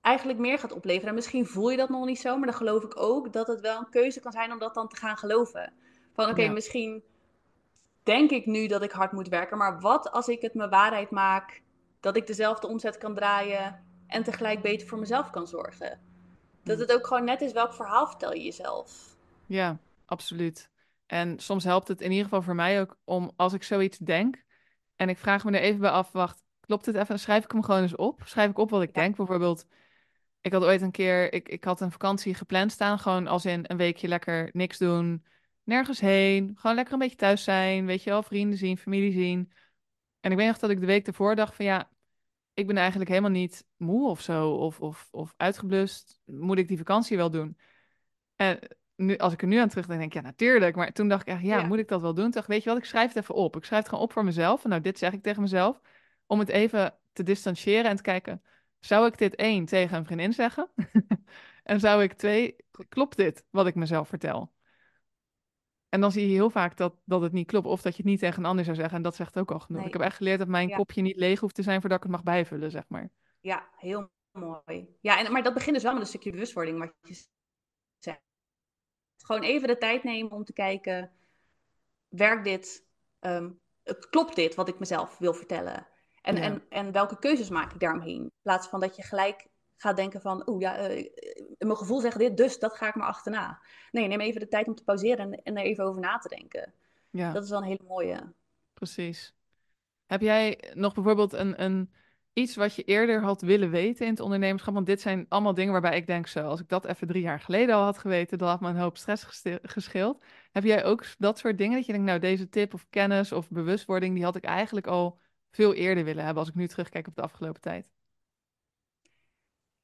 Speaker 2: eigenlijk meer gaat opleveren. En misschien voel je dat nog niet zo, maar dan geloof ik ook dat het wel een keuze kan zijn om dat dan te gaan geloven. Van oké,
Speaker 1: Ja.
Speaker 2: misschien denk ik nu dat ik hard moet werken, maar wat als ik het mijn waarheid maak, dat ik dezelfde omzet kan draaien en tegelijk beter voor mezelf kan zorgen. Dat
Speaker 1: Hm.
Speaker 2: het ook gewoon net is welk verhaal vertel je jezelf.
Speaker 1: Ja, absoluut. En soms helpt het in ieder geval voor mij ook om als ik zoiets denk en ik vraag me er even bij af, wacht, klopt dit even? Dan schrijf ik hem gewoon eens op. Schrijf ik op wat ik
Speaker 2: Ja.
Speaker 1: denk. Bijvoorbeeld, ik had ooit een keer, ik, ik had een vakantie gepland staan, gewoon als in een weekje lekker niks doen, nergens heen, gewoon lekker een beetje thuis zijn, weet je wel, vrienden zien, familie zien. En ik weet nog dat ik de week ervoor dacht van ja, ik ben eigenlijk helemaal niet moe of zo, of, of, of uitgeblust. Moet ik die vakantie wel doen? En nu, als ik er nu aan terugdenk, denk ik, ja, natuurlijk. Maar toen dacht ik echt, ja,
Speaker 2: Ja.
Speaker 1: moet ik dat wel doen? Toen dacht weet je wat, ik schrijf het even op. Ik schrijf het gewoon op voor mezelf. En nou, dit zeg ik tegen mezelf. Om het even te distancieren en te kijken, zou ik dit één tegen een vriendin zeggen? *laughs* en zou ik twee, klopt dit wat ik mezelf vertel? En dan zie je heel vaak dat, dat het niet klopt. Of dat je het niet tegen een ander zou zeggen. En dat zegt ook al genoeg.
Speaker 2: Nee.
Speaker 1: Ik heb echt geleerd dat mijn
Speaker 2: Ja.
Speaker 1: kopje niet leeg hoeft te zijn voordat ik het mag bijvullen, zeg maar.
Speaker 2: Ja, heel mooi. Ja, en, maar dat begint dus wel met een stukje bewustwording, wat je zegt. Gewoon even de tijd nemen om te kijken, werkt dit? Ehm, klopt dit wat ik mezelf wil vertellen? En,
Speaker 1: Ja.
Speaker 2: en, en welke keuzes maak ik daaromheen? In plaats van dat je gelijk gaat denken van, oeh ja, eh, mijn gevoel zegt dit, dus dat ga ik maar achterna. Nee, neem even de tijd om te pauzeren en, en er even over na te denken.
Speaker 1: Ja.
Speaker 2: Dat is wel een hele mooie.
Speaker 1: Precies. Heb jij nog bijvoorbeeld een, een, iets wat je eerder had willen weten in het ondernemerschap? Want dit zijn allemaal dingen waarbij ik denk zo, als ik dat even drie jaar geleden al had geweten, dan had me een hoop stress gescheeld. Heb jij ook dat soort dingen dat je denkt, nou deze tip of kennis of bewustwording, die had ik eigenlijk al veel eerder willen hebben als ik nu terugkijk op de afgelopen tijd?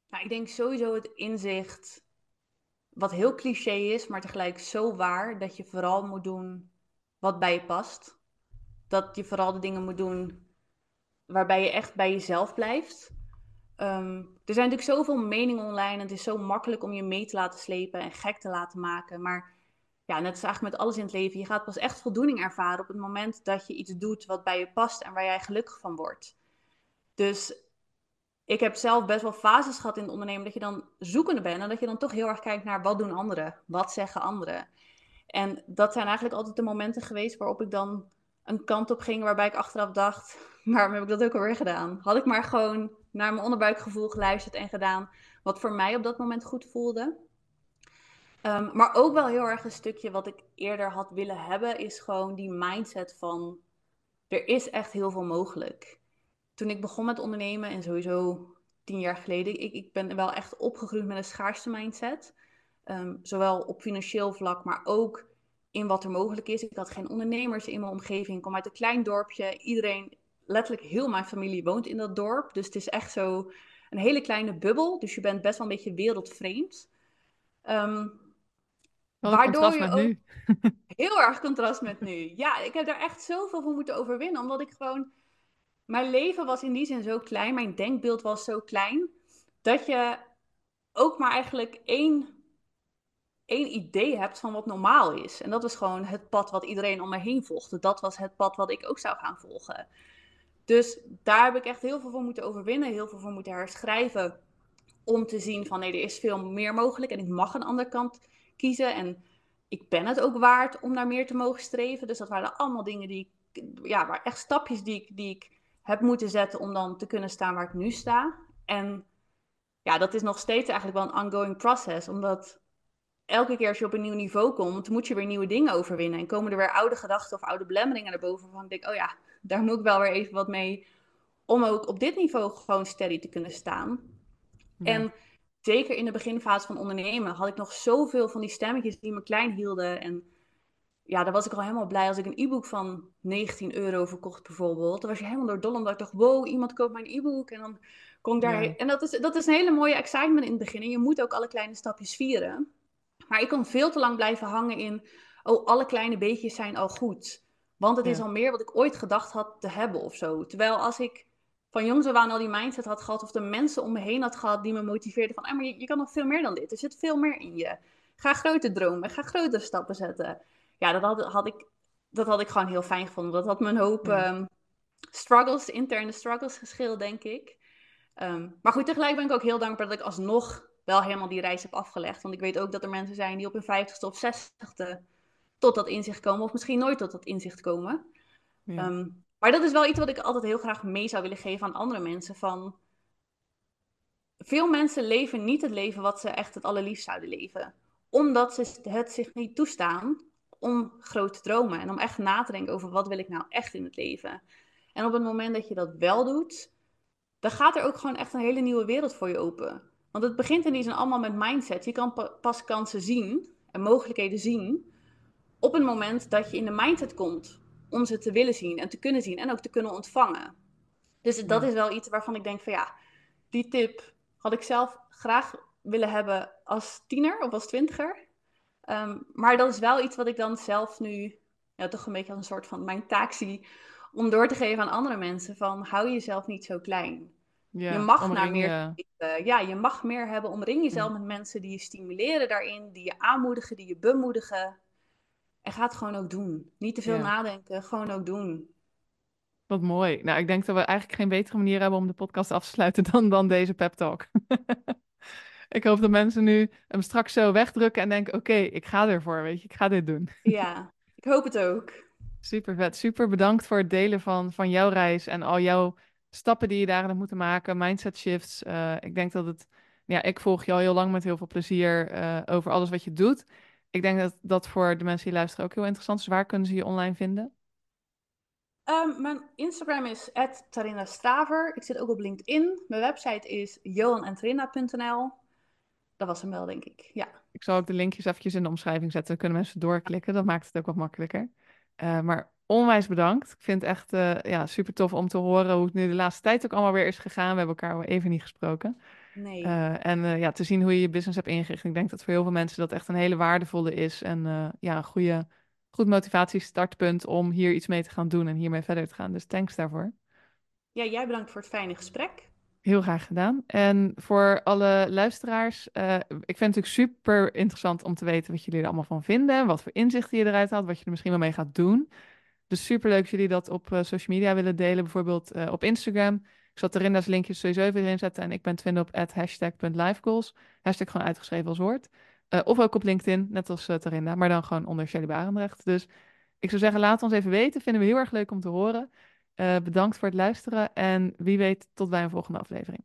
Speaker 2: Nou, ik denk sowieso het inzicht, wat heel cliché is, maar tegelijk zo waar, dat je vooral moet doen wat bij je past. Dat je vooral de dingen moet doen waarbij je echt bij jezelf blijft. Ehm, er zijn natuurlijk zoveel meningen online en het is zo makkelijk om je mee te laten slepen en gek te laten maken. Maar ja, net als eigenlijk met alles in het leven, je gaat pas echt voldoening ervaren op het moment dat je iets doet wat bij je past en waar jij gelukkig van wordt. Dus ik heb zelf best wel fases gehad in het ondernemen dat je dan zoekende bent en dat je dan toch heel erg kijkt naar wat doen anderen, wat zeggen anderen. En dat zijn eigenlijk altijd de momenten geweest waarop ik dan een kant op ging waarbij ik achteraf dacht, *laughs* waarom heb ik dat ook alweer gedaan? Had ik maar gewoon naar mijn onderbuikgevoel geluisterd en gedaan wat voor mij op dat moment goed voelde. Um, maar ook wel heel erg een stukje wat ik eerder had willen hebben, is gewoon die mindset van er is echt heel veel mogelijk. Toen ik begon met ondernemen en sowieso tien jaar geleden, ik, ik ben wel echt opgegroeid met een schaarste mindset. Um, zowel op financieel vlak, maar ook in wat er mogelijk is. Ik had geen ondernemers in mijn omgeving. Ik kom uit een klein dorpje. Iedereen, letterlijk heel mijn familie woont in dat dorp. Dus het is echt zo een hele kleine bubbel. Dus je bent best wel een beetje wereldvreemd. Um,
Speaker 1: een contrast met nu. *laughs*
Speaker 2: Heel erg contrast met nu. Ja, ik heb daar echt zoveel voor moeten overwinnen. Omdat ik gewoon... Mijn leven was in die zin zo klein. Mijn denkbeeld was zo klein. Dat je ook maar eigenlijk één één idee hebt van wat normaal is. En dat is gewoon het pad wat iedereen om me heen volgde. Dat was het pad wat ik ook zou gaan volgen. Dus daar heb ik echt heel veel voor moeten overwinnen, heel veel voor moeten herschrijven. Om te zien van nee, er is veel meer mogelijk en ik mag een andere kant kiezen. En ik ben het ook waard om naar meer te mogen streven. Dus dat waren allemaal dingen die ik, ja, waar echt stapjes die ik, die ik heb moeten zetten om dan te kunnen staan waar ik nu sta. En ja, dat is nog steeds eigenlijk wel een ongoing process, omdat elke keer als je op een nieuw niveau komt, moet je weer nieuwe dingen overwinnen. En komen er weer oude gedachten of oude belemmeringen naar boven. Van ik denk, oh ja, daar moet ik wel weer even wat mee. Om ook op dit niveau gewoon steady te kunnen staan. Ja. En zeker in de beginfase van ondernemen had ik nog zoveel van die stemmetjes die me klein hielden. En ja, daar was ik al helemaal blij als ik een e-book van 19 euro verkocht bijvoorbeeld. Dan was je helemaal door dol omdat ik dacht, wow, iemand koopt mijn e-book. En dan kon ik daar... En dat is, dat is een hele mooie excitement in het begin. En je moet ook alle kleine stapjes vieren. Maar ik kon veel te lang blijven hangen in, oh, alle kleine beetjes zijn al goed. Want het is al meer wat ik ooit gedacht had te hebben of zo. Terwijl als ik van jongs af aan al die mindset had gehad, of de mensen om me heen had gehad die me motiveerden van, ah, maar je, je kan nog veel meer dan dit. Er zit veel meer in je. Ga grote dromen, ga grotere stappen zetten. Ja, dat had, had ik, dat had ik gewoon heel fijn gevonden. Dat had me een hoop ehm, struggles, interne struggles gescheeld, denk ik. Ehm, maar goed, tegelijk ben ik ook heel dankbaar dat ik alsnog wel helemaal die reis heb afgelegd. Want ik weet ook dat er mensen zijn die op hun 50ste of 60ste tot dat inzicht komen, of misschien nooit tot dat inzicht komen. Ja. Ehm, maar dat is wel iets wat ik altijd heel graag mee zou willen geven aan andere mensen. Van veel mensen leven niet het leven wat ze echt het allerliefst zouden leven. Omdat ze het zich niet toestaan om groot te dromen. En om echt na te denken over wat wil ik nou echt in het leven. En op het moment dat je dat wel doet, dan gaat er ook gewoon echt een hele nieuwe wereld voor je open. Want het begint in die zin allemaal met mindset. Je kan pas kansen zien en mogelijkheden zien op een moment dat je in de mindset komt om ze te willen zien en te kunnen zien en ook te kunnen ontvangen. Dus dat is wel iets waarvan ik denk van ja, die tip had ik zelf graag willen hebben als tiener of als twintiger. Um, maar dat is wel iets wat ik dan zelf nu ja, toch een beetje als een soort van mijn taak zie om door te geven aan andere mensen van hou jezelf niet zo klein. Ja, je mag naar meer. ja, je mag meer hebben. Omring jezelf met mensen die je stimuleren daarin, die je aanmoedigen, die je bemoedigen. En ga het gewoon ook doen. Niet te veel nadenken, gewoon ook doen.
Speaker 1: Wat mooi. Nou, ik denk dat we eigenlijk geen betere manier hebben om de podcast af te sluiten dan, dan deze pep talk. *laughs* ik hoop dat mensen nu hem straks zo wegdrukken en denken: oké, ik ga ervoor, weet je, ik ga dit doen.
Speaker 2: ja, ik hoop het ook.
Speaker 1: Super vet. Super bedankt voor het delen van, van jouw reis en al jouw stappen die je daarin hebt moeten maken, mindset shifts. Uh, ik denk dat het, ja, ik volg je al heel lang met heel veel plezier uh, over alles wat je doet. Ik denk dat dat voor de mensen die luisteren ook heel interessant is. Waar kunnen ze je online vinden?
Speaker 2: Um, mijn Instagram is Tarina Straver. Ik zit ook op LinkedIn. Mijn website is johanentrina.nl. Dat was hem wel, denk ik. Ja.
Speaker 1: Ik zal ook de linkjes eventjes in de omschrijving zetten. Dan kunnen mensen doorklikken. Dat maakt het ook wat makkelijker. Uh, maar onwijs bedankt. Ik vind het echt uh, ja, super tof om te horen hoe het nu de laatste tijd ook allemaal weer is gegaan. We hebben elkaar al even niet gesproken.
Speaker 2: Nee.
Speaker 1: Uh, en uh, ja, te zien hoe je je business hebt ingericht. Ik denk dat voor heel veel mensen dat echt een hele waardevolle is. En ja, een goede, goed motivatiestartpunt om hier iets mee te gaan doen en hiermee verder te gaan. Dus thanks daarvoor.
Speaker 2: Ja, jij bedankt voor het fijne gesprek.
Speaker 1: Heel graag gedaan. En voor alle luisteraars, ik vind het natuurlijk super interessant om te weten wat jullie er allemaal van vinden. Wat voor inzichten je eruit had, wat je er misschien wel mee gaat doen. Dus super leuk dat jullie dat op uh, social media willen delen. Bijvoorbeeld uh, op Instagram. Ik zal Tarinda's linkjes sowieso even erin zetten. En ik ben te vinden op hashtag.lifegoals. Hashtag gewoon uitgeschreven als woord. Of ook op LinkedIn, net als Tarinda. Maar dan gewoon onder Shelly Barendrecht. Dus ik zou zeggen, laat ons even weten. Vinden we heel erg leuk om te horen. Bedankt voor het luisteren. En wie weet tot bij een volgende aflevering.